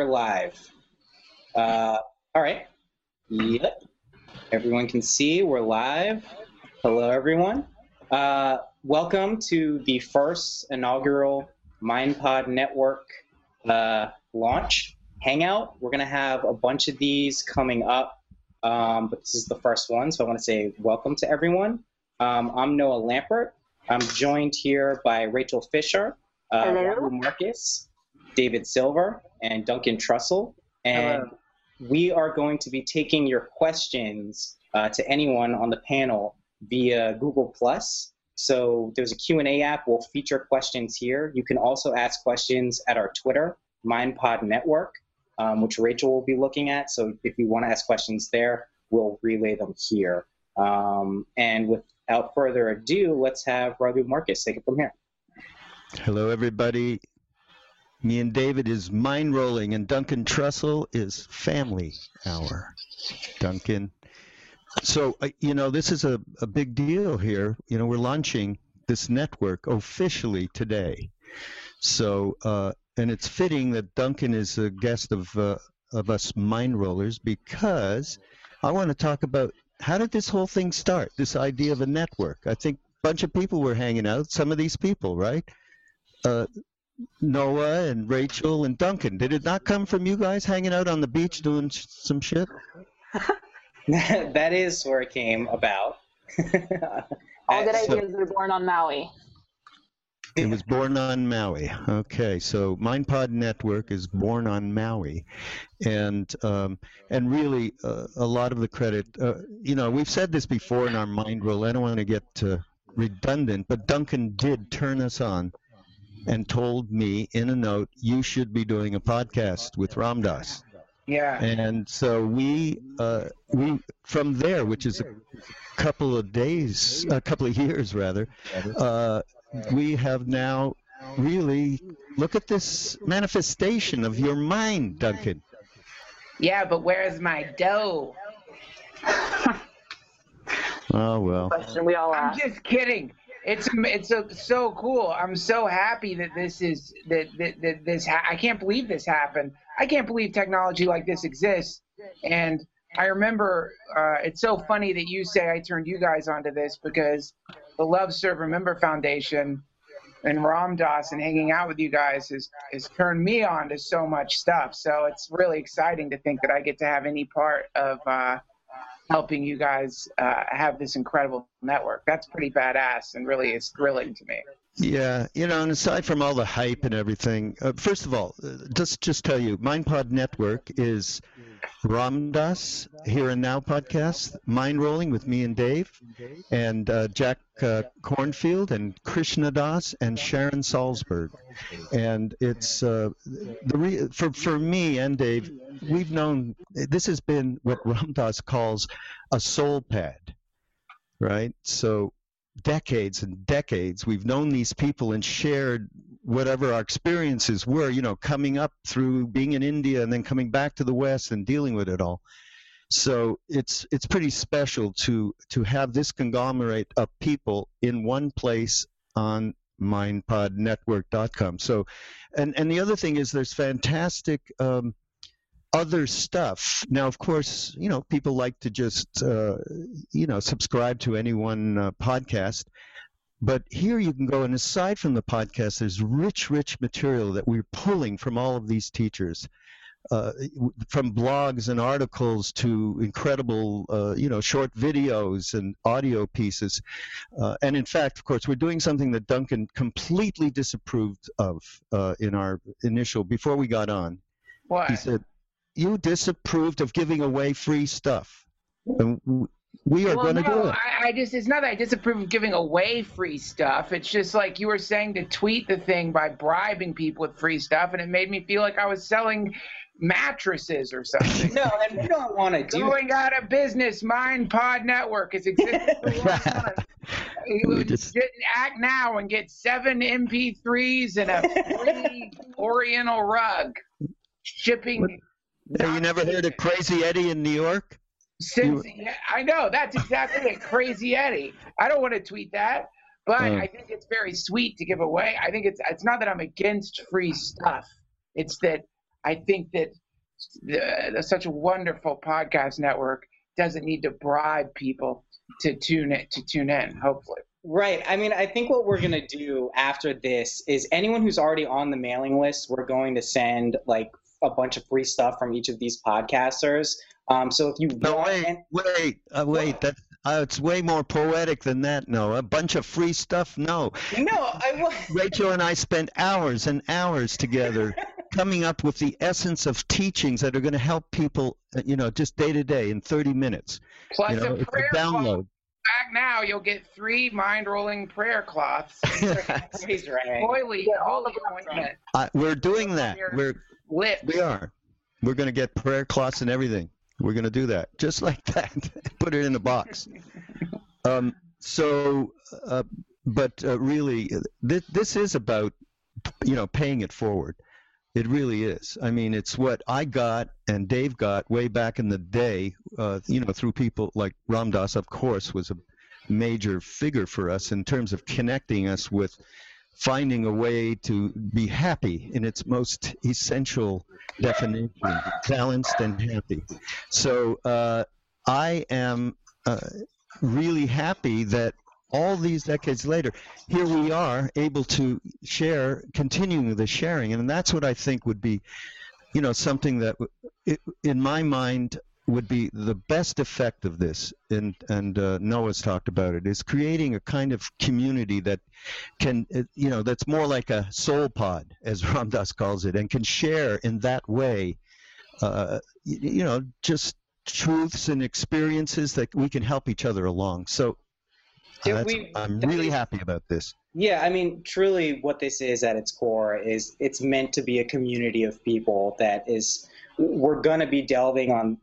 We're live. Uh, all right. Yep. Everyone can see we're live. Hello, everyone. Uh, welcome to the first inaugural MindPod Network uh, launch hangout. We're going to have a bunch of these coming up, um, but this is the first one, so I want to say welcome to everyone. Um, I'm Noah Lampert. I'm joined here by Rachel Fisher, uh, Hello. Markus, David Silver, and Duncan Trussell. And Hello. we are going to be taking your questions uh, to anyone on the panel via Google Plus. So there's a Q&A app. We'll feature questions here. You can also ask questions at our Twitter, MindPod Network, um, which Rachel will be looking at. So if you want to ask questions there, we'll relay them here. Um, and without further ado, let's have Raghu Markus take it from here. Hello, everybody. Me and David is mind rolling, and Duncan Trussell is family hour. Duncan. So, uh, you know, this is a, a big deal here. You know, we're launching this network officially today. So, uh, and it's fitting that Duncan is a guest of, uh, of us mind rollers because I want to talk about how did this whole thing start, this idea of a network? I think a bunch of people were hanging out, some of these people, right? Uh, Noah and Rachel and Duncan. Did it not come from you guys hanging out on the beach doing sh- some shit? that is where it came about. All good So- ideas are born on Maui. It was born on Maui. Okay, so MindPod Network is born on Maui, and um, and really uh, a lot of the credit. Uh, you know, we've said this before in our mind roll. I don't want to get uh, redundant, but Duncan did turn us on and told me in a note, you should be doing a podcast with Ramdas. Yeah. And so we uh, we from there, which is a couple of days, a couple of years rather, uh, we have now really look at this manifestation of your mind, Duncan. Yeah, but where's my dough? Oh well. Question we all ask. I'm just kidding. It's it's so, so cool. I'm so happy that this is that that, that this ha- I can't believe this happened. I can't believe technology like this exists. And I remember uh, it's so funny that you say I turned you guys onto this because the Love Serve Remember Foundation and Ram Dass and hanging out with you guys has has turned me on to so much stuff. So it's really exciting to think that I get to have any part of uh, helping you guys uh, have this incredible network. That's pretty badass and really is thrilling to me. Yeah, you know, and aside from all the hype and everything, uh, first of all, uh, just just tell you, MindPod Network is Ramdas Here and Now podcast, Mind Rolling with me and Dave, and uh, Jack uh, Kornfield and Krishna Das and Sharon Salzberg, and it's uh, the re- for for me and Dave, we've known this has been what Ramdas calls a soul pod, right? So decades and decades we've known these people and shared whatever our experiences were you know coming up through being in india and then coming back to the west and dealing with it all. So it's it's pretty special to to have this conglomerate of people in one place on mindpodnetwork.com so and and the other thing is there's fantastic um, other stuff. Now, of course, you know, people like to just, uh, you know, subscribe to any one uh, podcast. But here you can go, and aside from the podcast, there's rich, rich material that we're pulling from all of these teachers. Uh, from blogs and articles to incredible, uh, you know, short videos and audio pieces. Uh, and in fact, of course, we're doing something that Duncan completely disapproved of uh, in our initial, before we got on. What? He said, You disapproved of giving away free stuff. And we are well, going to no, do it. I, I just, it's not that I disapprove of giving away free stuff. It's just like you were saying to tweet the thing by bribing people with free stuff, and it made me feel like I was selling mattresses or something. No, and we don't want to do Going out of business, Mind Pod Network has existed for a long time. We You just- just act now and get seven MP3s and a free Oriental rug. Shipping. Hey, you never heard of Crazy Eddie in New York? Since yeah, I know that's exactly it, Crazy Eddie. I don't want to tweet that, but Oh. I think it's very sweet to give away. I think it's it's not that I'm against free stuff. It's that I think that the, the, such a wonderful podcast network doesn't need to bribe people to tune it to tune in. Hopefully, Right. I mean, I think what we're going to do after this is anyone who's already on the mailing list, we're going to send like a bunch of free stuff from each of these podcasters. Um, so if you No, wait, wait, uh, wait. That uh, it's way more poetic than that. No, a bunch of free stuff. No, no, I. Rachel and I spent hours and hours together coming up with the essence of teachings that are going to help people, uh, you know, just day to day in 30 minutes. plus You know, a prayer a cloth. Back now, you'll get three mind rolling prayer cloths. He's right. Holy, holy ointment, I, we're doing that. We're lips. we are. We're going to get prayer cloths and everything. We're going to do that just like that. Put it in a box. Um, so, uh, but uh, really, this, this is about you know paying it forward. It really is. I mean, it's what I got and Dave got way back in the day. Uh, you know, through people like Ramdas, of course, was a major figure for us in terms of connecting us with finding a way to be happy in its most essential definition, balanced and happy. So uh, I am uh, really happy that all these decades later, here we are able to share, continuing the sharing, and that's what I think would be, you know, something that, it, in my mind, would be the best effect of this. And and uh, Noah's talked about it is creating a kind of community that can, uh, you know, that's more like a soul pod, as Ram Dass calls it, and can share in that way, uh, you know, just truths and experiences that we can help each other along. So that's- we- I'm really happy about this. Yeah, I mean, truly, what this is at its core is it's meant to be a community of people that is. We're gonna be delving on,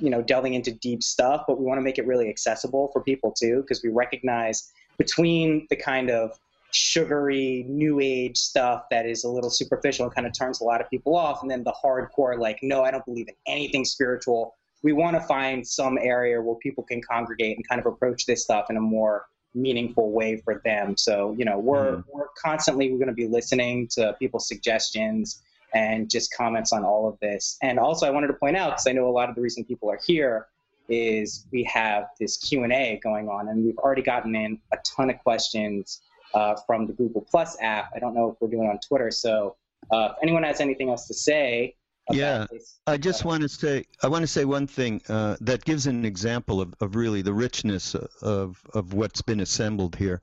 you know, delving into deep stuff, but we want to make it really accessible for people too, because we recognize between the kind of sugary new age stuff that is a little superficial and kind of turns a lot of people off, and then the hardcore, like, no, I don't believe in anything spiritual. We want to find some area where people can congregate and kind of approach this stuff in a more meaningful way for them. So, you know, we're Mhm. we're constantly we're going to be listening to people's suggestions and just comments on all of this. And also, I wanted to point out because I know a lot of the reason people are here is we have this Q and A going on, and we've already gotten in a ton of questions uh, from the Google Plus app. I don't know if we're doing it on Twitter. So, uh, if anyone has anything else to say, Yeah, this, I just uh, want to say I want to say one thing uh, that gives an example of, of really the richness of of what's been assembled here,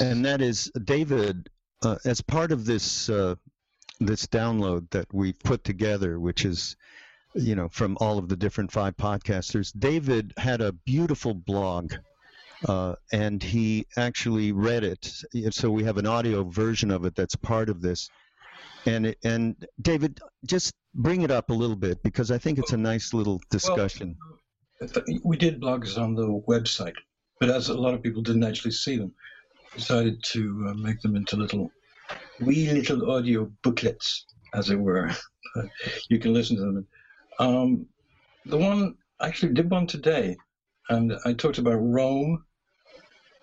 and that is David uh, as part of this uh, this download that we've put together, which is you know from all of the different five podcasters. David had a beautiful blog. Uh, and he actually read it, so we have an audio version of it that's part of this. And it, and David, just bring it up a little bit because I think it's a nice little discussion. We did blogs on the website, but as a lot of people didn't actually see them, decided to uh, make them into little, wee little audio booklets, as it were. you can listen to them. Um, the one I actually did one today, and I talked about Rome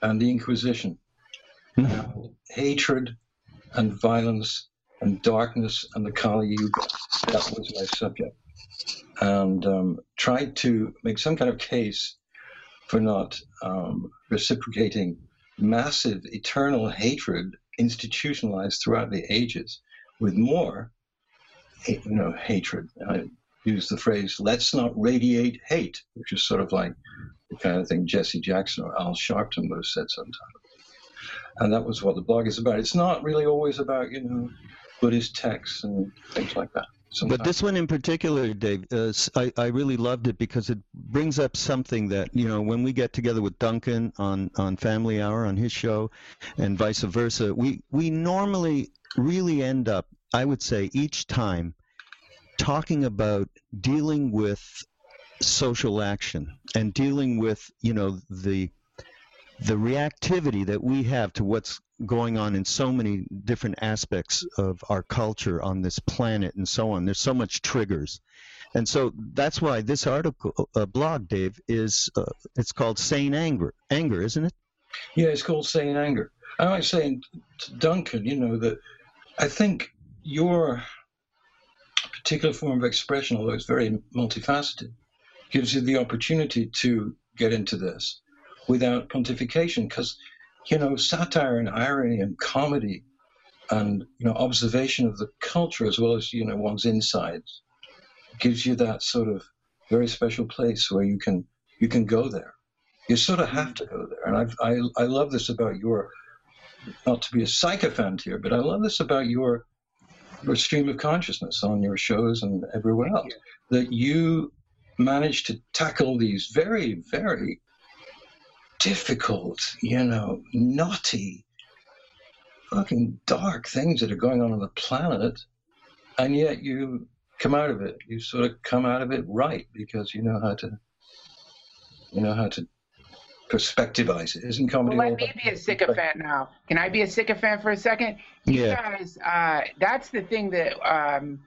and the Inquisition, and hatred and violence and darkness and the Kali Yuga. That was my subject and um, tried to make some kind of case for not um, reciprocating massive eternal hatred institutionalized throughout the ages with more you know hatred. I use the phrase let's not radiate hate which is sort of like the kind of thing jesse jackson or al sharpton would have said sometime and that was what the blog is about. It's not really always about you know buddhist texts and things like that Sometimes. But this one in particular, Dave, uh, I, I really loved it because it brings up something that, you know, when we get together with Duncan on, on Family Hour on his show and vice versa, we, we normally really end up, I would say, each time talking about dealing with social action and dealing with, you know, the the reactivity that we have to what's going on in so many different aspects of our culture on this planet and so on. There's so much triggers. And so that's why this article, uh, blog, Dave, is uh, it's called Sane Anger. Anger, isn't it? Yeah, it's called Sane Anger. I might say to Duncan, you know, that I think your particular form of expression, although it's very multifaceted, gives you the opportunity to get into this without pontification because you know satire and irony and comedy and you know observation of the culture as well as you know one's insides gives you that sort of very special place where you can you can go there. You sort of have to go there. And I've, i i love this about your not to be a sycophant here but i love this about your your stream of consciousness on your shows and everywhere else that you manage to tackle these very very difficult, you know, naughty, fucking dark things that are going on on the planet, and yet you come out of it. You sort of come out of it right because you know how to, you know how to perspectivize it. Isn't comedy? Well, let me be a sycophant now. Can I be a sycophant for a second? You yeah. guys, uh, that's the thing that um,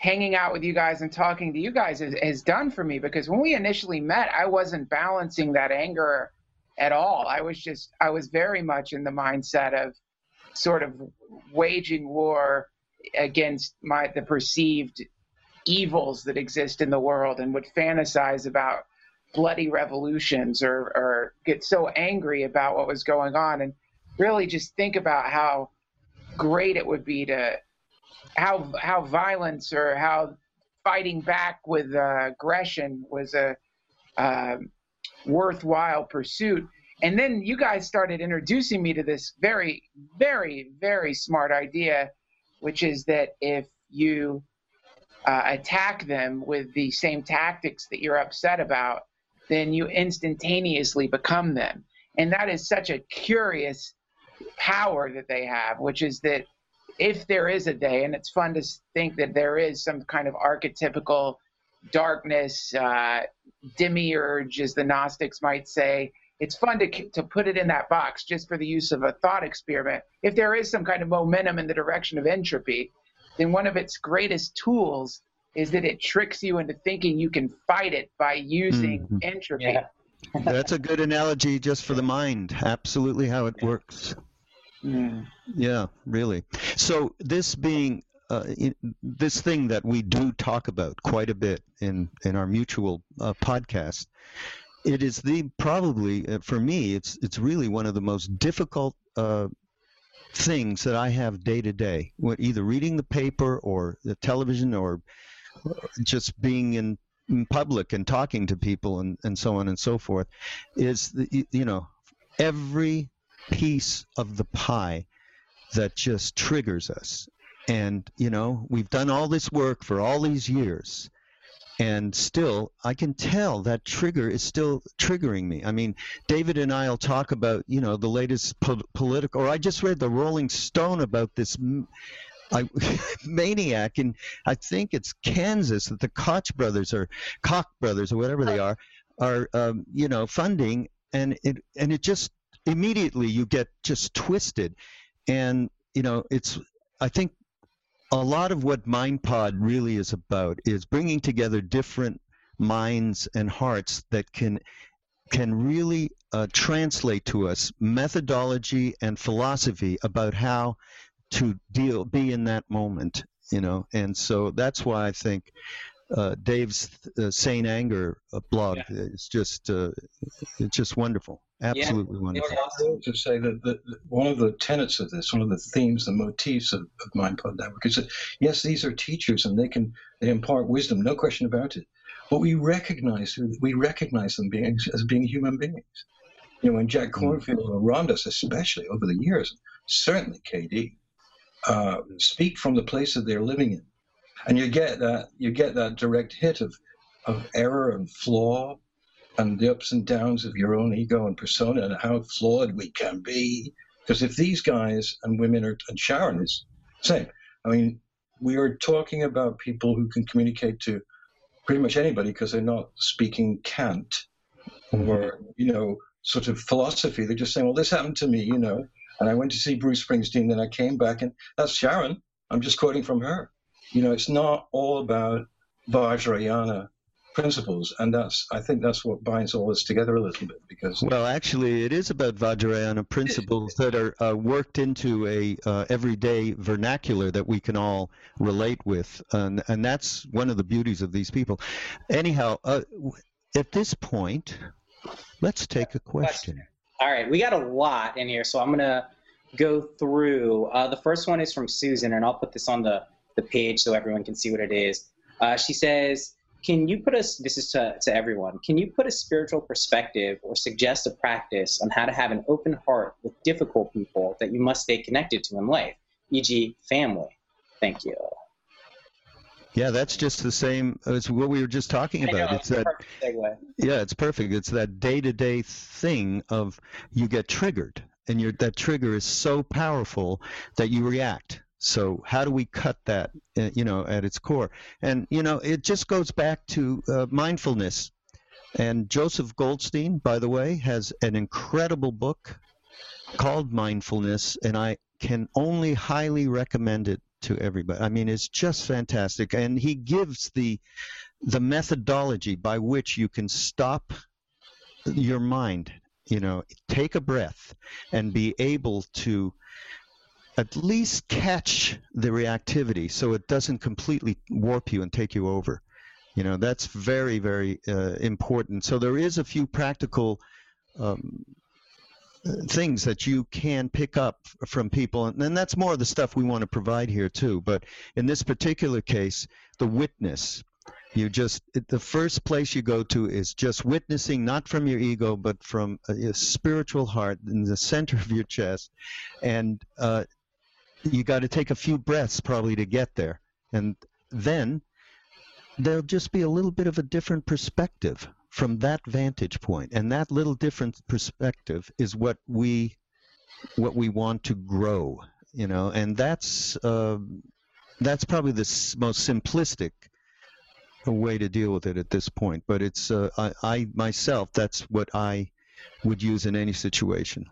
hanging out with you guys and talking to you guys has, has done for me because when we initially met, I wasn't balancing that anger at all. I was just, I was very much in the mindset of sort of waging war against my the perceived evils that exist in the world and would fantasize about bloody revolutions or, or get so angry about what was going on and really just think about how great it would be to how how violence or how fighting back with uh, aggression was a um, worthwhile pursuit. And then you guys started introducing me to this very, very, very smart idea, which is that if you uh, attack them with the same tactics that you're upset about, then you instantaneously become them. And that is such a curious power that they have, which is that if there is a day, and it's fun to think that there is some kind of archetypical darkness, uh, demiurge, as the Gnostics might say. It's fun to, to put it in that box just for the use of a thought experiment. If there is some kind of momentum in the direction of entropy, then one of its greatest tools is that it tricks you into thinking you can fight it by using mm-hmm. entropy. Yeah. That's a good analogy just for the mind. Absolutely how it works. Mm. Yeah, really. So this being uh, this thing that we do talk about quite a bit in in our mutual uh, podcast it is the probably uh, for me it's it's really one of the most difficult uh, things that I have day to day. Either reading the paper or the television or just being in, in public and talking to people and, and so on and so forth is the, you know every piece of the pie that just triggers us and, you know, we've done all this work for all these years. And still, I can tell that trigger is still triggering me. I mean, David and I will talk about, you know, the latest po- political, or I just read the Rolling Stone about this I, maniac in, I think it's Kansas that the Koch brothers or Koch brothers or whatever they are, are, um, you know, funding. And it, and it just immediately you get just twisted. And, you know, it's, I think a lot of what MindPod really is about is bringing together different minds and hearts that can can really uh, translate to us methodology and philosophy about how to deal be in that moment you know? And so that's why i think uh, Dave's uh, Sane Anger uh, blog. Yeah. It's just uh, it's just wonderful, absolutely wonderful. It's I to say that, that that one of the tenets of this, one of the themes, the motifs of, of MindPod Network is that yes, these are teachers and they can they impart wisdom, no question about it. But we recognize we recognize them being as being human beings. You know, when Jack Kornfield or Ramdas, especially over the years, certainly KD, uh, speak from the place that they're living in, and you get that you get that direct hit of of error and flaw and the ups and downs of your own ego and persona and how flawed we can be. Because if these guys and women are, and Sharon is same, I mean, we are talking about people who can communicate to pretty much anybody because they're not speaking cant mm-hmm. or, you know, sort of philosophy. They're just saying, well, this happened to me, you know, and I went to see Bruce Springsteen, then I came back and that's Sharon. I'm just quoting from her. You know, it's not all about Vajrayana principles, and that's I think that's what binds all this together a little bit because Well, actually, it is about Vajrayana principles that are uh, worked into a uh, everyday vernacular that we can all relate with, and and that's one of the beauties of these people. Anyhow, uh, at this point, let's take a question. All right, we got a lot in here, so I'm gonna go through. Uh, the first one is from Susan, and I'll put this on the, the page so everyone can see what it is. Uh, she says, "Can you put us? This is to, to everyone. Can you put a spiritual perspective or suggest a practice on how to have an open heart with difficult people that you must stay connected to in life, e.g., family? Thank you." Yeah, that's just the same as what we were just talking I know, about. It's that. Yeah, it's perfect. It's that day-to-day thing of you get triggered, and your that trigger is so powerful that you react. So how do we cut that, uh, you know, at its core? And you know, it just goes back to uh, mindfulness. And Joseph Goldstein, by the way, has an incredible book called Mindfulness, and I can only highly recommend it to everybody. I mean, it's just fantastic, and he gives the the methodology by which you can stop your mind, you know, take a breath and be able to at least catch the reactivity so it doesn't completely warp you and take you over. You know, that's very, very uh, important. So there is a few practical um, uh, things that you can pick up from people, and, and that's more of the stuff we want to provide here too. But in this particular case, the witness, you just the first place you go to is just witnessing, not from your ego, but from a, a spiritual heart in the center of your chest, and uh, you got to take a few breaths probably to get there, and then there'll just be a little bit of a different perspective from that vantage point. And that little different perspective is what we what we want to grow you know. And that's uh, that's probably the s- most simplistic way to deal with it at this point. But it's uh, I, I myself that's what i would use in any situation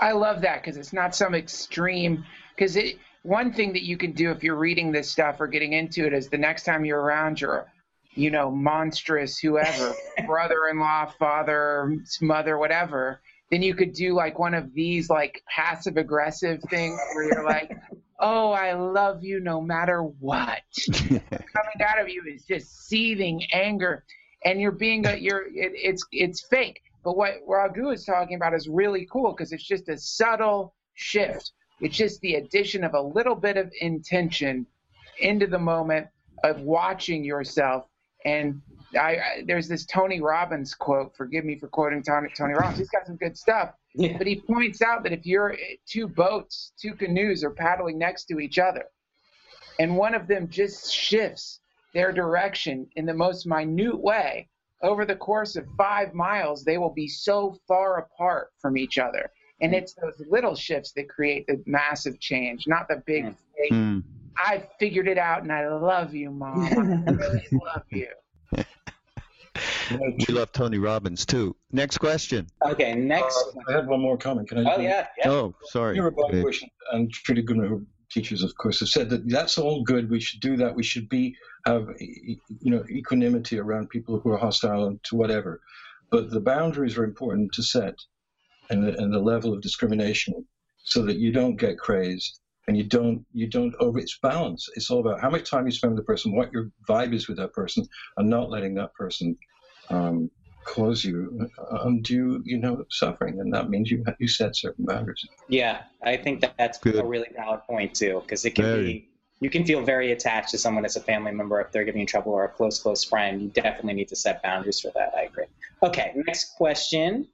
I love that because it's not some extreme. Because it one thing that you can do if you're reading this stuff or getting into it is the next time you're around your, you know, monstrous whoever, brother-in-law, father, mother, whatever. Then you could do like one of these like passive aggressive things where you're like, "Oh, I love you no matter what." Coming out of you is just seething anger, and you're being a you're it, it's it's fake. But what Raghu is talking about is really cool because it's just a subtle shift. It's just the addition of a little bit of intention into the moment of watching yourself. And I, I there's this Tony Robbins quote. Forgive me for quoting Tony, Tony Robbins. He's got some good stuff. Yeah. But he points out that if you're two boats, two canoes are paddling next to each other, and one of them just shifts their direction in the most minute way, over the course of five miles, they will be so far apart from each other. And it's those little shifts that create the massive change, not the big, Mm. Hmm. I figured it out and I love you, mom. I really love you. we love tony robbins too next question Okay, next. Uh, I had one more comment. Can I? Oh yeah, yeah. oh sorry Mirabai Dave. Bush and Trudy Goodman, who teachers, of course, have said that that's all good. We should do that. We should be have you know equanimity around people who are hostile to whatever. But the boundaries are important to set, and the, and the level of discrimination, so that you don't get crazed. and you don't you don't over it's balance it's all about how much time you spend with the person what your vibe is with that person and not letting that person um, cause you uh, undue you know suffering and that means you you set certain boundaries Yeah, I think that that's Good. a really valid point too, because it can Very. be you can feel very attached to someone as a family member if they're giving you trouble or a close close friend. You definitely need to set boundaries for that. I agree. Okay, next question.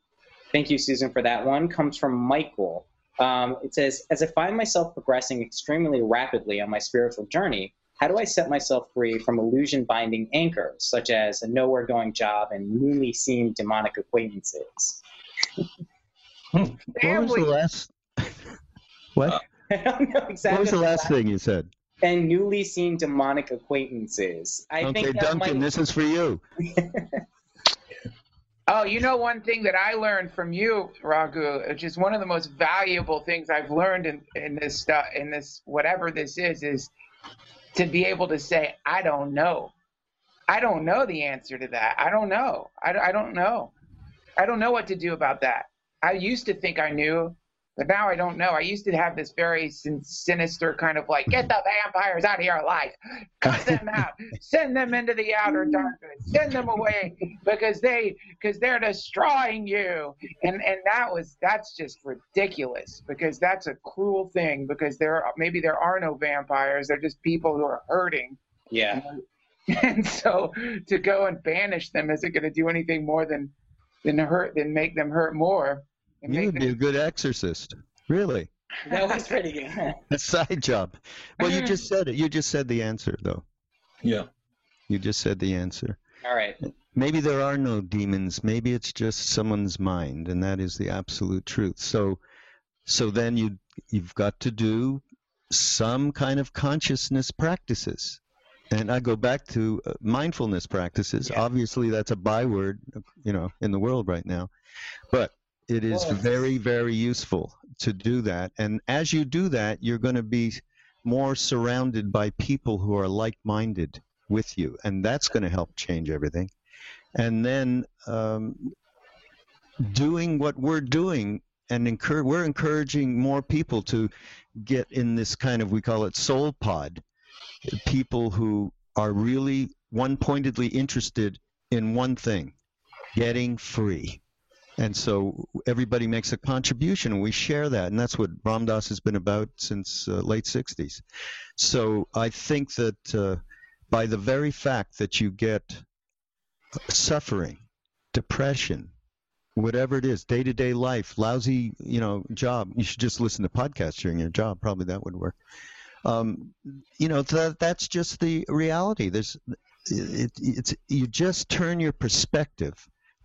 Thank you, Susan, for that one. Comes from Michael. Um, it says, as I find myself progressing extremely rapidly on my spiritual journey, how do I set myself free from illusion binding anchors, such as a nowhere going job and newly seen demonic acquaintances? Hmm. What was the last? what? I don't know exactly. What was the last thing you said? and newly seen demonic acquaintances. I okay, think Duncan, might- this is for you. Oh, you know one thing that I learned from you, Raghu, which is one of the most valuable things I've learned in, in this stuff, in this whatever this is, is to be able to say, I don't know. I don't know the answer to that. I don't know. I, I don't know. I don't know what to do about that. I used to think I knew, but now I don't know. I used to have this very sin- sinister kind of like, get the vampires out of your life, cut them out, send them into the outer darkness, send them away because they because they're destroying you. And and that was that's just ridiculous because that's a cruel thing because there are, maybe there are no vampires. They're just people who are hurting. yeah, And so to go and banish them isn't going to do anything more than than hurt than make them hurt more. And You make would be a good exorcist. Really. that was pretty good. A side job. Well, you just said it. You just said the answer, though. yeah You just said the answer. All right. Maybe there are no demons. Maybe it's just someone's mind, and that is the absolute truth. So, so then you you've got to do some kind of consciousness practices. And I go back to uh, mindfulness practices. Yeah. Obviously, that's a byword, you know, in the world right now. But it is very, very useful to do that. And as you do that, you're going to be more surrounded by people who are like-minded with you, and that's going to help change everything. And then um, doing what we're doing, and encourage, we're encouraging more people to get in this kind of we call it soul pod, people who are really one-pointedly interested in one thing, getting free. And so everybody makes a contribution, and we share that, and that's what Ramdas has been about since uh, late '60s. So I think that uh, by the very fact that you get suffering, depression, whatever it is, day-to-day life, lousy, you know, job, you should just listen to podcasts during your job. Probably that would work. Um, you know, that that's just the reality. There's, it, it's you just turn your perspective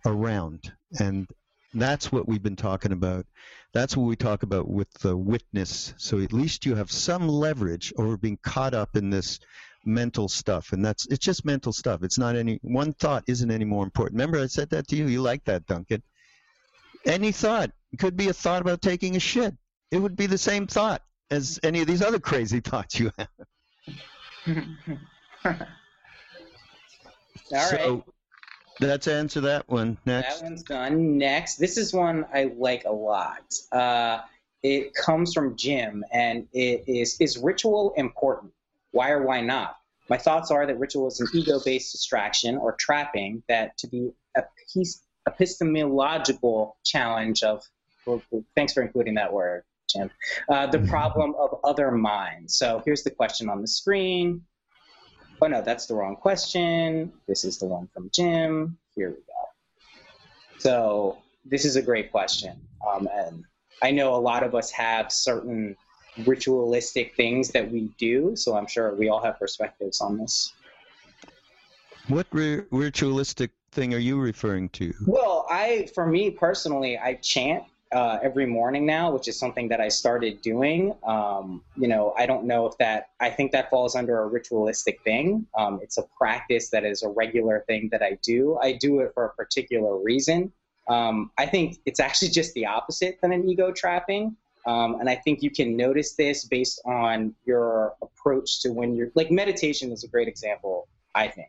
around, and that's what we've been talking about. That's what we talk about with the witness. So at least you have some leverage over being caught up in this mental stuff, and that's it's just mental stuff. It's not any one thought isn't any more important. Remember, I said that to you. You like that, Duncan? Any thought it could be a thought about taking a shit. It would be the same thought as any of these other crazy thoughts you have. All right. Let's answer that one next. That one's done. Next, this is one I like a lot. Uh, it comes from Jim, and it is: Is ritual important? Why or why not? My thoughts are that ritual is an ego-based distraction or trapping that, to the epis- epistemological challenge of. well, Thanks for including that word, Jim. Uh, the problem of other minds. So here's the question on the screen. Oh no, that's the wrong question. This is the one from Jim. Here we go. So this is a great question, um, and I know a lot of us have certain ritualistic things that we do. So I'm sure we all have perspectives on this. What ri- ritualistic thing are you referring to? Well, I, for me personally, I chant uh, every morning now, which is something that I started doing. Um, you know, I don't know if that, I think that falls under a ritualistic thing. Um, it's a practice that is a regular thing that I do. I do it for a particular reason. Um, I think it's actually just the opposite than an ego trapping. Um, and I think you can notice this based on your approach to when you're like meditation is a great example, I think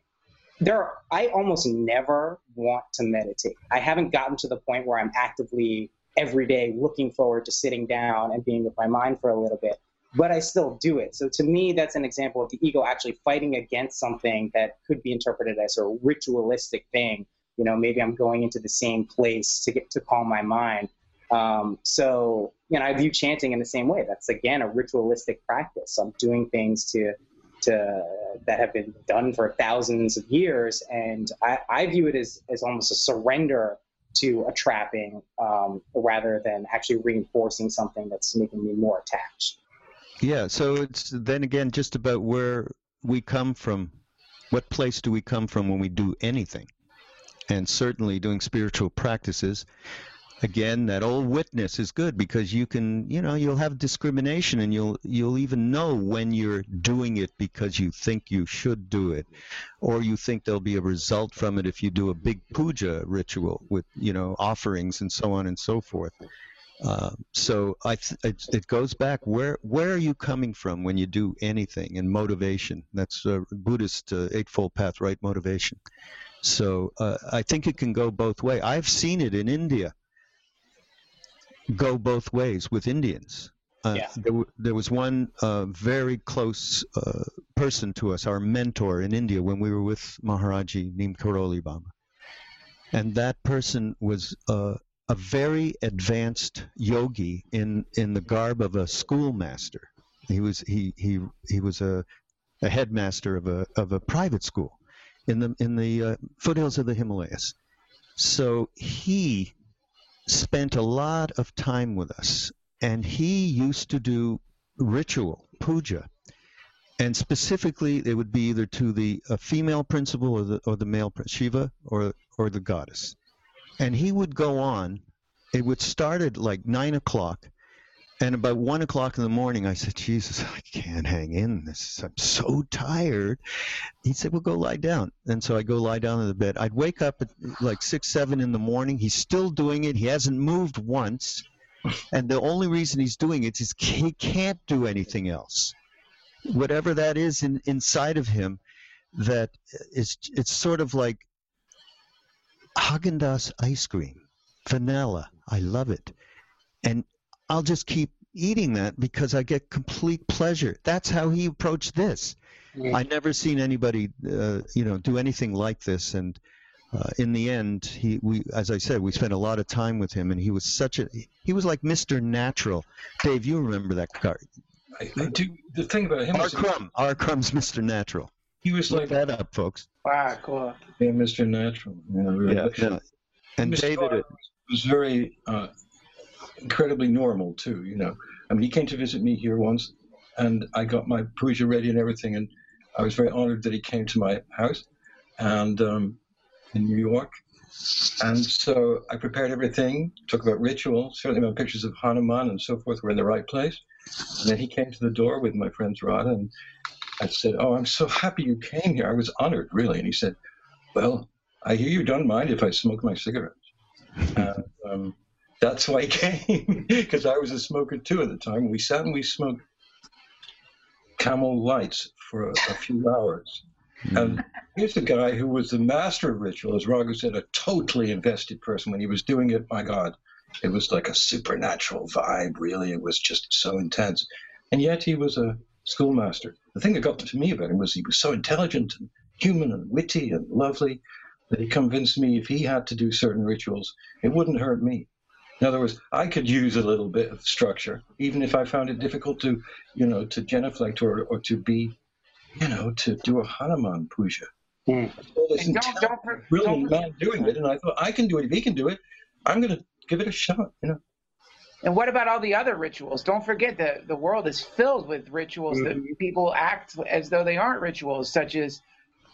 there are, I almost never want to meditate. I haven't gotten to the point where I'm actively every day looking forward to sitting down and being with my mind for a little bit. but I still do it. So to me, that's an example of the ego actually fighting against something that could be interpreted as a ritualistic thing. You know, maybe I'm going into the same place to get to calm my mind. Um, so, you know, I view chanting in the same way. That's again a ritualistic practice. I'm doing things to to that have been done for thousands of years, and I, I view it as as almost a surrender to a trapping um, rather than actually reinforcing something that's making me more attached. Yeah, so it's then again just about where we come from. What place do we come from when we do anything? And certainly doing spiritual practices, again, that old witness is good because you can, you know, you'll have discrimination and you'll you'll even know when you're doing it because you think you should do it, or you think there'll be a result from it if you do a big puja ritual with, you know, offerings and so on and so forth. Uh, so I th- it, it, goes back. Where where are you coming from when you do anything and motivation? That's a Buddhist uh, eightfold path right? Motivation. So uh, I think it can go both way. I've seen it in India go both ways with Indians uh, yeah. there, w- there was one uh, very close person to us our mentor in India when we were with Maharaji Neem Karoli Baba and that person was a very advanced yogi in in the garb of a schoolmaster. He was he he he was a, a headmaster of a of a private school in the in the uh, foothills of the Himalayas. So he spent a lot of time with us, and he used to do ritual puja, and specifically it would be either to the uh, female principle or the or the male Shiva or or the goddess and he would go on. It would start at like nine o'clock, and about one o'clock in the morning, I said, "Jesus, I can't hang in this. I'm so tired." He said, "Well, go lie down." And so I go lie down in the bed. I'd wake up at like six, seven in the morning. He's still doing it. He hasn't moved once, and the only reason he's doing it is he can't do anything else. Whatever that is in, inside of him, that is, it's sort of like Haagen Dazs ice cream, vanilla. I love it. And I'll just keep eating that because I get complete pleasure. That's how he approached this. Yeah. I never seen anybody, uh, you know, do anything like this. And uh, in the end, he, we, as I said, we spent a lot of time with him, and he was such a, he was like Mr. Natural. Dave, you remember that card? I, I do. The thing about him, R. Crumb, R. Crumb's Mr. Natural. He was Look like that up, folks. Wow, cool. Yeah, Mr. Natural. Yeah, really. yeah, yeah. And Mr. David was very uh, incredibly normal too. You know, I mean, he came to visit me here once, and I got my puja ready and everything, and I was very honored that he came to my house, and um, in New York. And so I prepared everything, talked about ritual, certainly my pictures of Hanuman and so forth were in the right place. And then he came to the door with my friends Radha and I said, Oh, I'm so happy you came here. I was honored, really. And he said, Well, I hear you don't mind if I smoke my cigarettes. um, that's why I came, because I was a smoker too at the time. We sat and we smoked camel lights for a, a few hours. Mm. And here's a guy who was the master of ritual, as Raghu said, a totally invested person. When he was doing it, my God, it was like a supernatural vibe, really. It was just so intense. And yet he was a schoolmaster. The thing that got to me about him was he was so intelligent and human and witty and lovely that he convinced me if he had to do certain rituals, it wouldn't hurt me. In other words, I could use a little bit of structure, even if I found it difficult to, you know, to genuflect or, or to be, you know, to do a Hanuman puja. Mm. And don't, don't, brilliant don't, man doing it, and I thought I can do it. If he can do it, I'm going to give it a shot. You know. And what about all the other rituals? Don't forget that the world is filled with rituals mm-hmm. that people act as though they aren't rituals, such as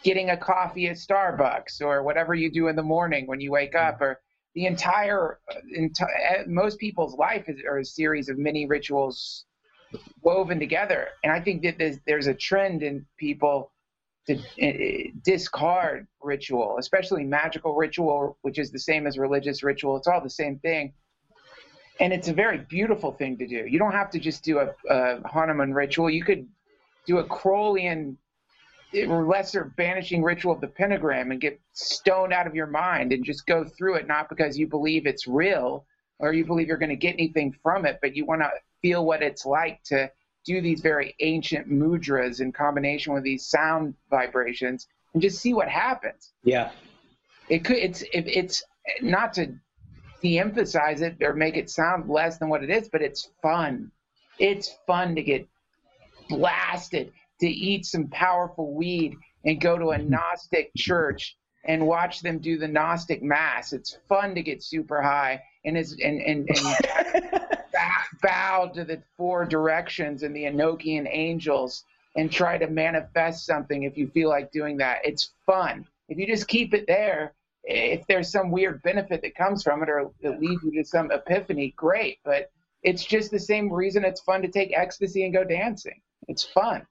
getting a coffee at Starbucks or whatever you do in the morning when you wake up, or the entire, entire eh, most people's life is are a series of mini rituals woven together. And I think that there's, there's a trend in people to uh, discard ritual, especially magical ritual, which is the same as religious ritual. It's all the same thing and it's a very beautiful thing to do. You don't have to just do a, a Hanuman ritual. You could do a Crowleyan lesser banishing ritual of the pentagram and get stoned out of your mind and just go through it, not because you believe it's real or you believe you're going to get anything from it, but you want to feel what it's like to do these very ancient mudras in combination with these sound vibrations and just see what happens. Yeah. It could it's if it's not to de-emphasize it or make it sound less than what it is, but it's fun. It's fun to get blasted, to eat some powerful weed and go to a mm-hmm. Gnostic church and watch them do the Gnostic mass. It's fun to get super high and is and and, and bow to the four directions and the Enochian angels and try to manifest something if you feel like doing that. It's fun. If you just keep it there, if there's some weird benefit that comes from it or it leads you to some epiphany, great. But it's just the same reason it's fun to take ecstasy and go dancing. It's fun.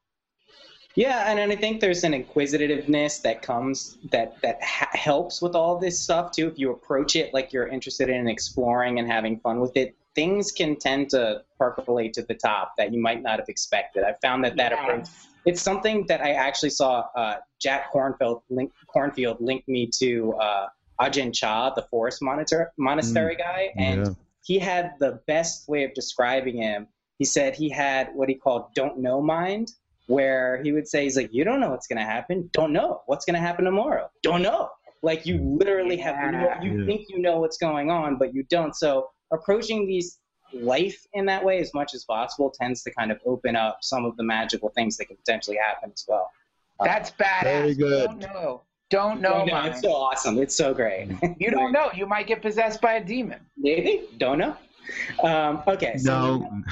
Yeah, and, and I think there's an inquisitiveness that comes that that ha- helps with all this stuff too. If you approach it like you're interested in exploring and having fun with it, things can tend to percolate to the top that you might not have expected. I found that that Yes. approach. It's something that I actually saw uh, Jack Kornfield link, Kornfield link me to uh, Ajahn Chah, the forest monitor, monastery guy, and Yeah. he had the best way of describing him. He said he had what he called "don't know mind," where he would say, "He's like, you don't know what's going to happen. Don't know what's going to happen tomorrow. Don't know. Like you literally have no, you Yeah. think you know what's going on, but you don't. So approaching these life in that way as much as possible tends to kind of open up some of the magical things that can potentially happen as well. That's badass. Very good. Don't know. Don't know, don't know. It's so awesome. It's so great. You don't know. You might get possessed by a demon. Maybe. Don't know. Um, okay. So No,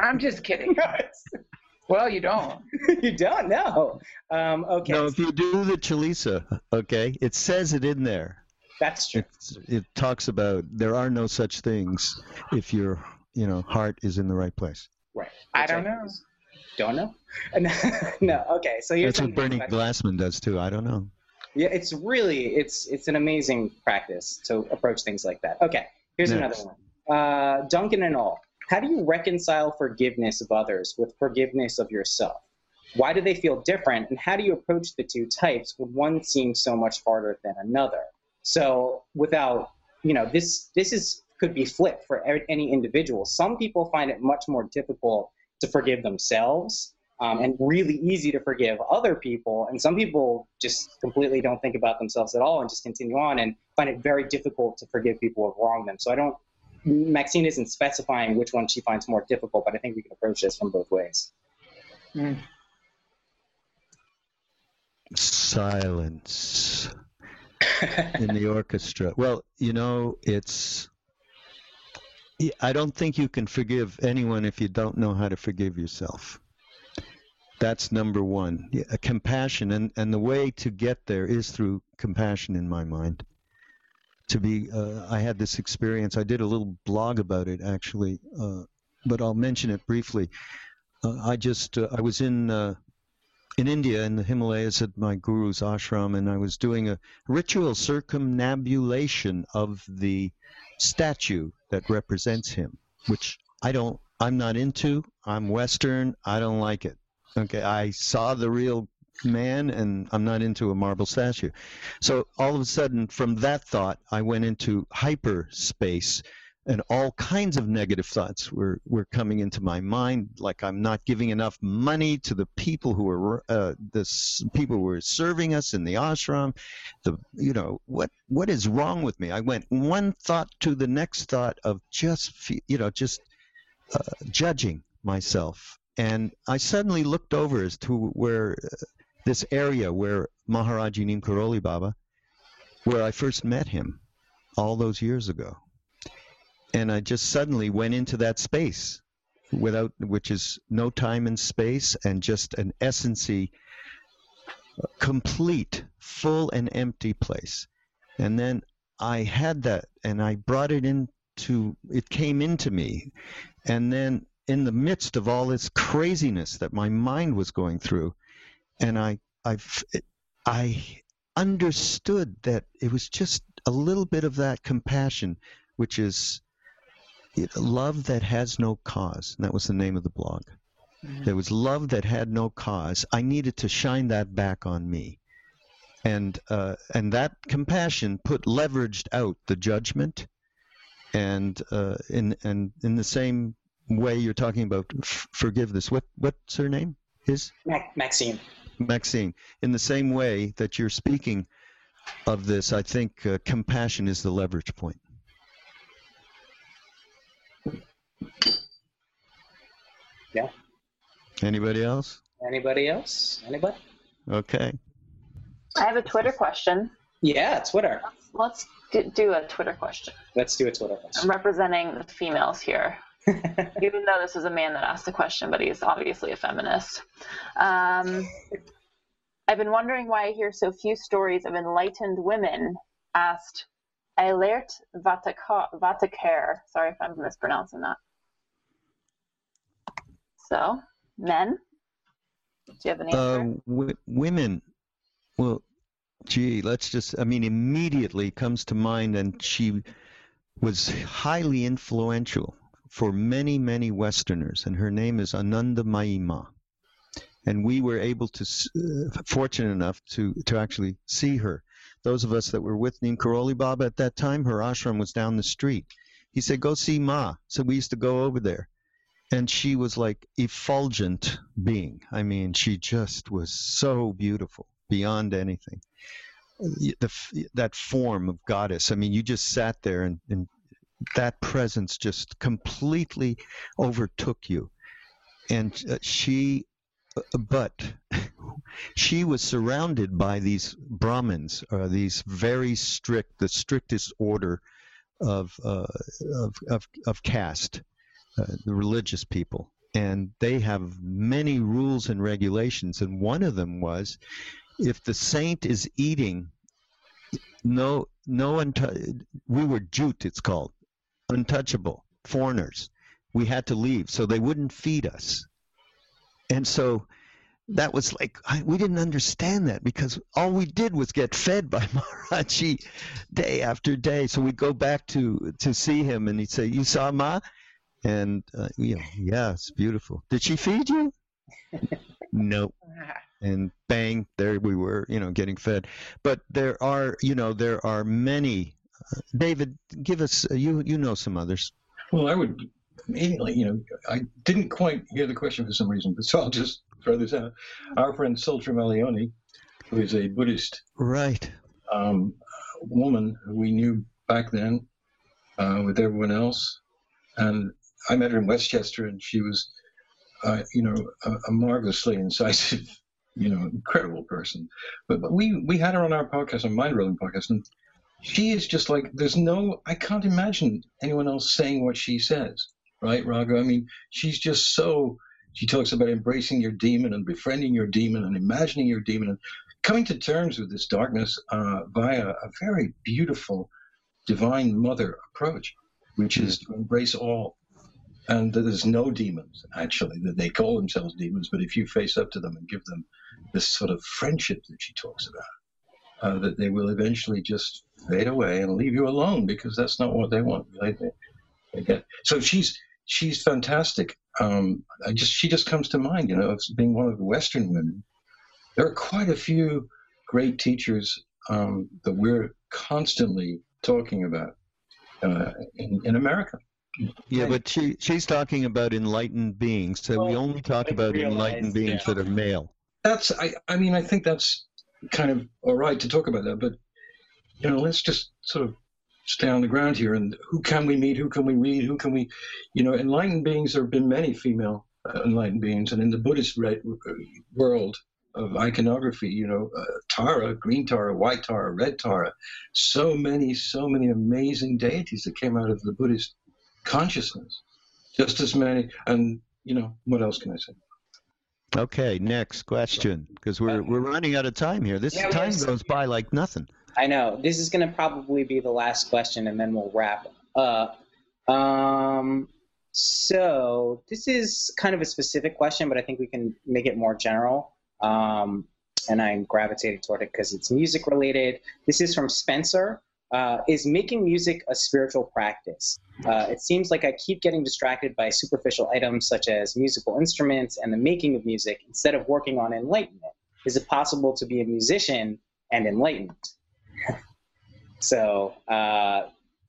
I'm just kidding. well, you don't. you don't know. Um, okay. no. If you do the Chalisa, okay, it says it in there. That's true. It's, it talks about there are no such things if your you know heart is in the right place. Right. I don't think know. Don't know? no. Okay. So here's That's what Bernie about- Glassman does too. I don't know. Yeah, it's really it's it's an amazing practice to approach things like that. Okay, here's Next. another one. Uh, Duncan and all, how do you reconcile forgiveness of others with forgiveness of yourself? Why do they feel different, and how do you approach the two types when one seems so much harder than another? So, without you know, this this is could be flipped for any individual. Some people find it much more difficult to forgive themselves um, and really easy to forgive other people. And some people just completely don't think about themselves at all and just continue on and find it very difficult to forgive people who have wronged them. So I don't, Maxine isn't specifying which one she finds more difficult, but I think we can approach this from both ways. Mm. Silence in the orchestra. Well, you know, it's. I don't think you can forgive anyone if you don't know how to forgive yourself. That's number one. Yeah, compassion, and, and the way to get there is through compassion, in my mind. To be, uh, I had this experience. I did a little blog about it actually, uh, but I'll mention it briefly. Uh, I just, uh, I was in uh, in India in the Himalayas at my guru's ashram, and I was doing a ritual circumnambulation of the statue that represents him, which I don't, I'm not into. I'm Western. I don't like it. Okay, I saw the real man, and I'm not into a marble statue. So all of a sudden, from that thought, I went into hyperspace and all kinds of negative thoughts were, were coming into my mind like i'm not giving enough money to the people who are uh, the people who are serving us in the ashram. The you know what what is wrong with me? I went one thought to the next thought of just you know just uh, judging myself. And i suddenly looked over as to where uh, this area where maharaji neem karoli baba where i first met him all those years ago. And I just suddenly went into that space without which is no time and space and just an essency complete full and empty place. And then I had that and I brought it into it came into me. And then in the midst of all this craziness that my mind was going through and I I I understood that it was just a little bit of that compassion which is love that has no cause. And that was the name of the blog. There was love that had no cause. I needed to shine that back on me, and uh, and that compassion put leveraged out the judgment, and uh, in and in the same way you're talking about f- forgiveness. What what's her name? His Maxine. Maxine. In the same way that you're speaking of this, I think uh, compassion is the leverage point. Yeah. Anybody else? Anybody else? Anybody? Okay. I have a Twitter question. Yeah, Twitter. Let's d- do a Twitter question. Let's do a Twitter question. I'm representing the females here, even though this was a man that asked the question, but he's obviously a feminist. Um, I've been wondering why I hear so few stories of enlightened women asked Eilert Vataker. Sorry if I'm mispronouncing that. So, men? Do you have an Uh, w- women. Well, gee, let's just. I mean, immediately comes to mind, and she was highly influential for many, many Westerners, and her name is Anandamayi Ma. And we were able to, uh, fortunate enough to to actually see her. Those of us that were with Neem Karoli Baba at that time, her ashram was down the street. He said, "Go see Ma." So we used to go over there and she was like effulgent being. I mean, she just was so beautiful beyond anything. The, that form of goddess. I mean, you just sat there and, and that presence just completely overtook you. And uh, she, uh, but she was surrounded by these Brahmins, uh, these very strict, the strictest order of uh, of, of of caste uh, the religious people, and they have many rules and regulations. And one of them was, if the saint is eating, no, no untou- we were jute, it's called, untouchable, foreigners. We had to leave, so they wouldn't feed us. And so that was like I, we didn't understand that because all we did was get fed by Maharaji day after day. So we'd go back to to see him, and he'd say, "You saw Ma?" And uh, you know, yeah, it's beautiful. Did she feed you? nope. And bang, there we were, you know, getting fed. But there are, you know, there are many. David, give us. Uh, you you know some others. Well, I would immediately, you know, I didn't quite hear the question for some reason, but so I'll just throw this out. Our friend Tsultrim Allione, who is a Buddhist Right. um, woman who we knew back then uh, with everyone else, and I met her in Westchester, and she was, uh, you know, a, a marvelously incisive, you know, incredible person. But, but we we had her on our podcast, on Mind Rolling podcast, and she is just like there's no I can't imagine anyone else saying what she says, right, Raga? I mean, she's just so. She talks about embracing your demon and befriending your demon and imagining your demon and coming to terms with this darkness uh, via a very beautiful divine mother approach, which is to embrace all. And there's no demons, actually, that they call themselves demons, but if you face up to them and give them this sort of friendship that she talks about, uh, that they will eventually just fade away and leave you alone because that's not what they want. They, they, they get. So she's she's fantastic. Um, I just she just comes to mind, you know, as being one of the Western women. There are quite a few great teachers um, that we're constantly talking about uh, in, in America. Yeah, but she she's talking about enlightened beings. So we only talk about realize, enlightened beings yeah. that are male. That's I, I mean I think that's kind of all right to talk about that, but you know let's just sort of stay on the ground here and who can we meet? Who can we read? Who can we, you know, enlightened beings? There have been many female uh, enlightened beings, and in the Buddhist re- world of iconography, you know, uh, Tara, green Tara, white Tara, red Tara, so many, so many amazing deities that came out of the Buddhist consciousness. Just as many, and you know, what else can I say? Okay, next question, because we're we're running out of time here. This Yeah, time goes by like nothing. I know. This is going to probably be the last question, and then we'll wrap up. Um, so this is kind of a specific question, but I think we can make it more general. Um, and I gravitated toward it because it's music related. This is from Spencer. Uh, is making music a spiritual practice? Uh, it seems like I keep getting distracted by superficial items such as musical instruments and the making of music instead of working on enlightenment. Is it possible to be a musician and enlightened? so uh,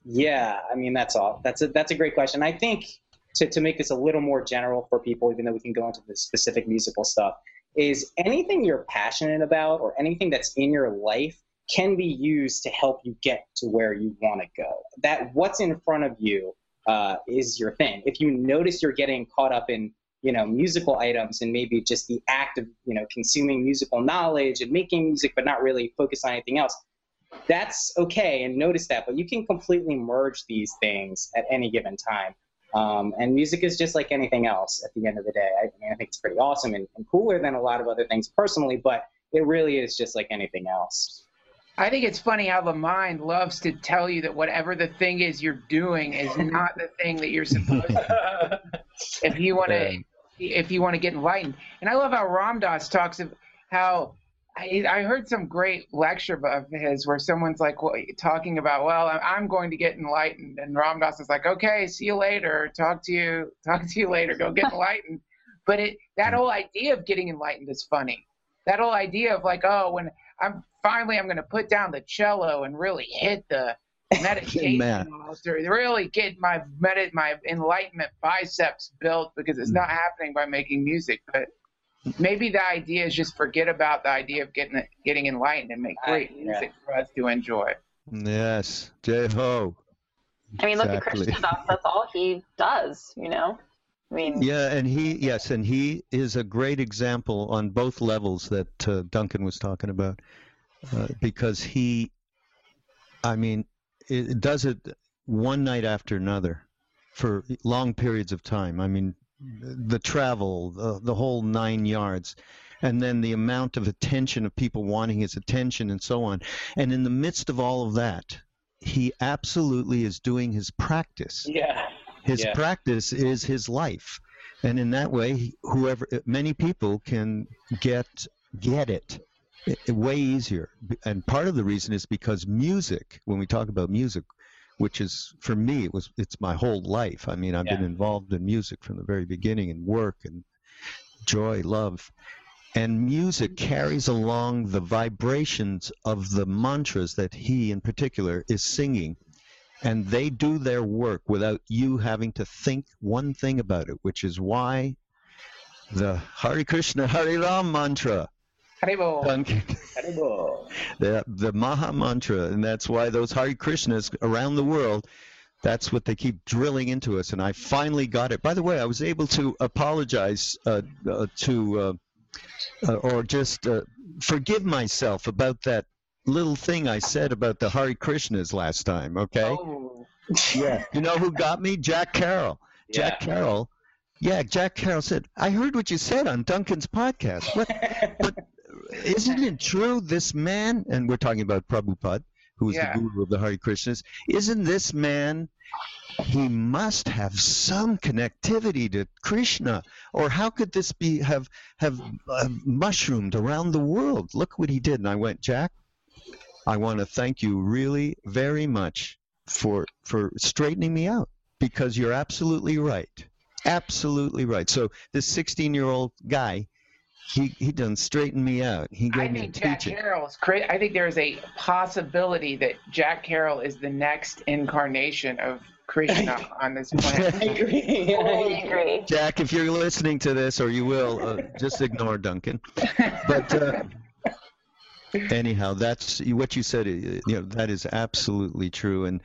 yeah, I mean that's all. That's a that's a great question. I think to, to make this a little more general for people, even though we can go into the specific musical stuff, is anything you're passionate about or anything that's in your life can be used to help you get to where you want to go. That what's in front of you uh, is your thing. If you notice you're getting caught up in you know musical items and maybe just the act of you know consuming musical knowledge and making music, but not really focus on anything else, that's okay and notice that. But you can completely merge these things at any given time. Um, and music is just like anything else at the end of the day. I, mean, I think it's pretty awesome and, and cooler than a lot of other things personally, but it really is just like anything else. I think it's funny how the mind loves to tell you that whatever the thing is you're doing is not the thing that you're supposed to. if you want to, if you want to get enlightened, and I love how Ram Dass talks of how I, I heard some great lecture of his where someone's like well, talking about, well, I'm going to get enlightened, and Ram Dass is like, okay, see you later, talk to you, talk to you later, go get enlightened. But it that mm. whole idea of getting enlightened is funny. That whole idea of like, oh, when I'm finally I'm going to put down the cello and really hit the meditation altar, really get my med- my enlightenment biceps built because it's mm. not happening by making music, but maybe the idea is just forget about the idea of getting getting enlightened and make great music for us to enjoy. Yes, J Ho. I mean, look exactly. at Krishna That's all he does, you know. I mean. Yeah, and he yes, and he is a great example on both levels that uh, Duncan was talking about, uh, because he, I mean, it does it one night after another for long periods of time. I mean, the travel, the, the whole nine yards, and then the amount of attention of people wanting his attention and so on. And in the midst of all of that, he absolutely is doing his practice. Yeah. His yeah. practice is his life. And in that way, whoever, many people can get get it way easier. And part of the reason is because music, when we talk about music, which is for me it was it's my whole life i mean i've yeah. been involved in music from the very beginning and work and joy love and music carries along the vibrations of the mantras that he in particular is singing and they do their work without you having to think one thing about it which is why the Hare Krishna Hare Ram mantra Haribo. Haribo. The, the Maha Mantra, and that's why those Hare Krishnas around the world, that's what they keep drilling into us. And I finally got it. By the way, I was able to apologize uh, uh, to, uh, uh or just uh, forgive myself about that little thing I said about the Hare Krishnas last time, okay? Oh. yeah. You know who got me? Jack Carroll. Yeah. Jack Carroll. Yeah, Jack Carroll said, I heard what you said on Duncan's podcast. What, but isn't it true this man, and we're talking about Prabhupada, who is yeah. the guru of the Hare Krishnas, isn't this man, he must have some connectivity to Krishna, or how could this be have have uh, mushroomed around the world? Look what he did. And I went, Jack, I want to thank you really very much for for straightening me out because you're absolutely right. Absolutely right. So this 16 year old guy he he done straightened me out. He gave I me think a Jack teaching. Carroll's cra- I think there is a possibility that Jack Carroll is the next incarnation of Krishna on this planet. I agree. I agree. Jack, if you're listening to this, or you will, uh, just ignore Duncan. But uh, anyhow, that's what you said. You know, that is absolutely true, and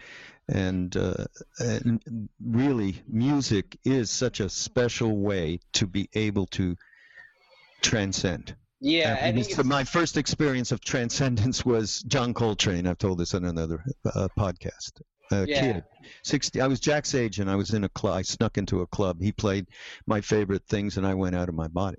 and, uh, and really, music is such a special way to be able to transcend. Yeah, I think my first experience of transcendence was John Coltrane. I've told this on another uh, podcast. A yeah. kid, sixty. I was Jack's age, and I was in a club. I snuck into a club. He played my favorite things, and I went out of my body.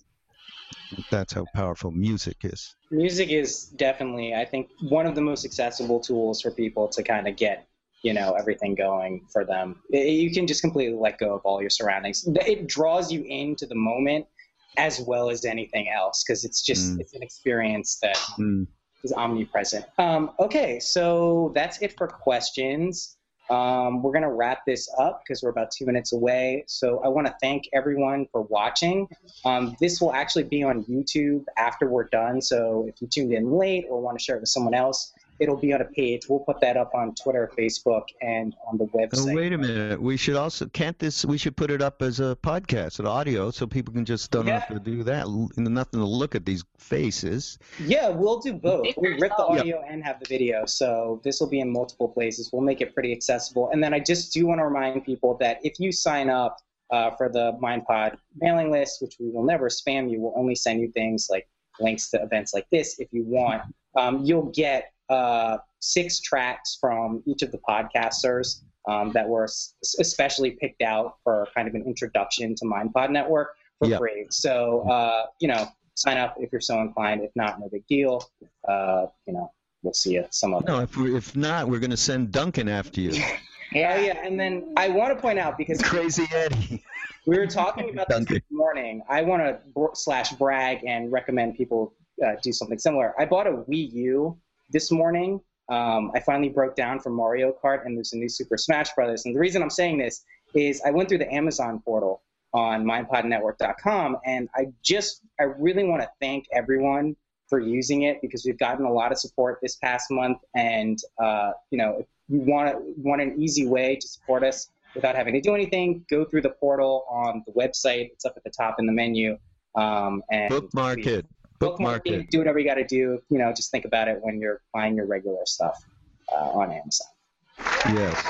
That's how powerful music is. Music is definitely, I think, one of the most accessible tools for people to kind of get you know everything going for them. You can just completely let go of all your surroundings. It draws you into the moment as well as anything else because it's just mm. it's an experience that mm. is omnipresent. Um, okay, so that's it for questions. Um, we're gonna wrap this up because we're about two minutes away. So I want to thank everyone for watching. Um, this will actually be on YouTube after we're done. So if you tuned in late or want to share it with someone else, it'll be on a page. We'll put that up on Twitter, Facebook, and on the website. Oh, wait a minute. We should also can't this. We should put it up as a podcast, an audio, so people can just don't Yeah. have to do that. Nothing to look at these faces. Yeah, we'll do both. We'll rip the yourself. audio and have the video, so this will be in multiple places. We'll make it pretty accessible. And then I just do want to remind people that if you sign up uh, for the MindPod mailing list, which we will never spam you, we'll only send you things like links to events like this if you want. Um, you'll get uh, six tracks from each of the podcasters um, that were s- especially picked out for kind of an introduction to MindPod Network for Yeah. free. So, uh, you know, sign up if you're so inclined. If not, no big deal. Uh, you know, we'll see you some other. No, if we, if not, we're going to send Duncan after you. Yeah, Oh, yeah. And then I want to point out because Crazy Eddie. we were talking about this this morning. I want to br- slash brag and recommend people uh, do something similar. I bought a Wii U this morning. Um, I finally broke down from Mario Kart, and there's a new Super Smash Brothers. And the reason I'm saying this is I went through the Amazon portal on mindpodnetwork.com, and I just I really want to thank everyone for using it because we've gotten a lot of support this past month. And uh, you know, if you want want an easy way to support us without having to do anything, go through the portal on the website. It's up at the top in the menu. Um, and Bookmark it bookmark, it. Do whatever you got to do. You know, just think about it when you're buying your regular stuff uh, on Amazon. Yes.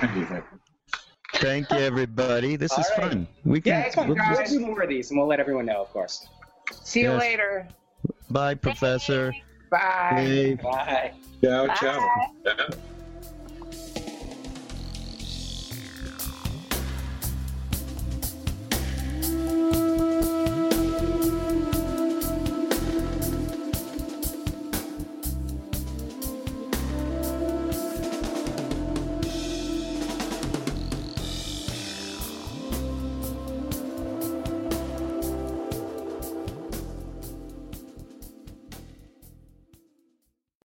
Thank you. Thank you, everybody. This All is right. fun. We can, yeah, it's. We'll, we'll do more of these, and we'll let everyone know, of course. See you yes. later. Bye, Professor. Bye. Bye. Bye. Ciao, Bye. ciao. ciao.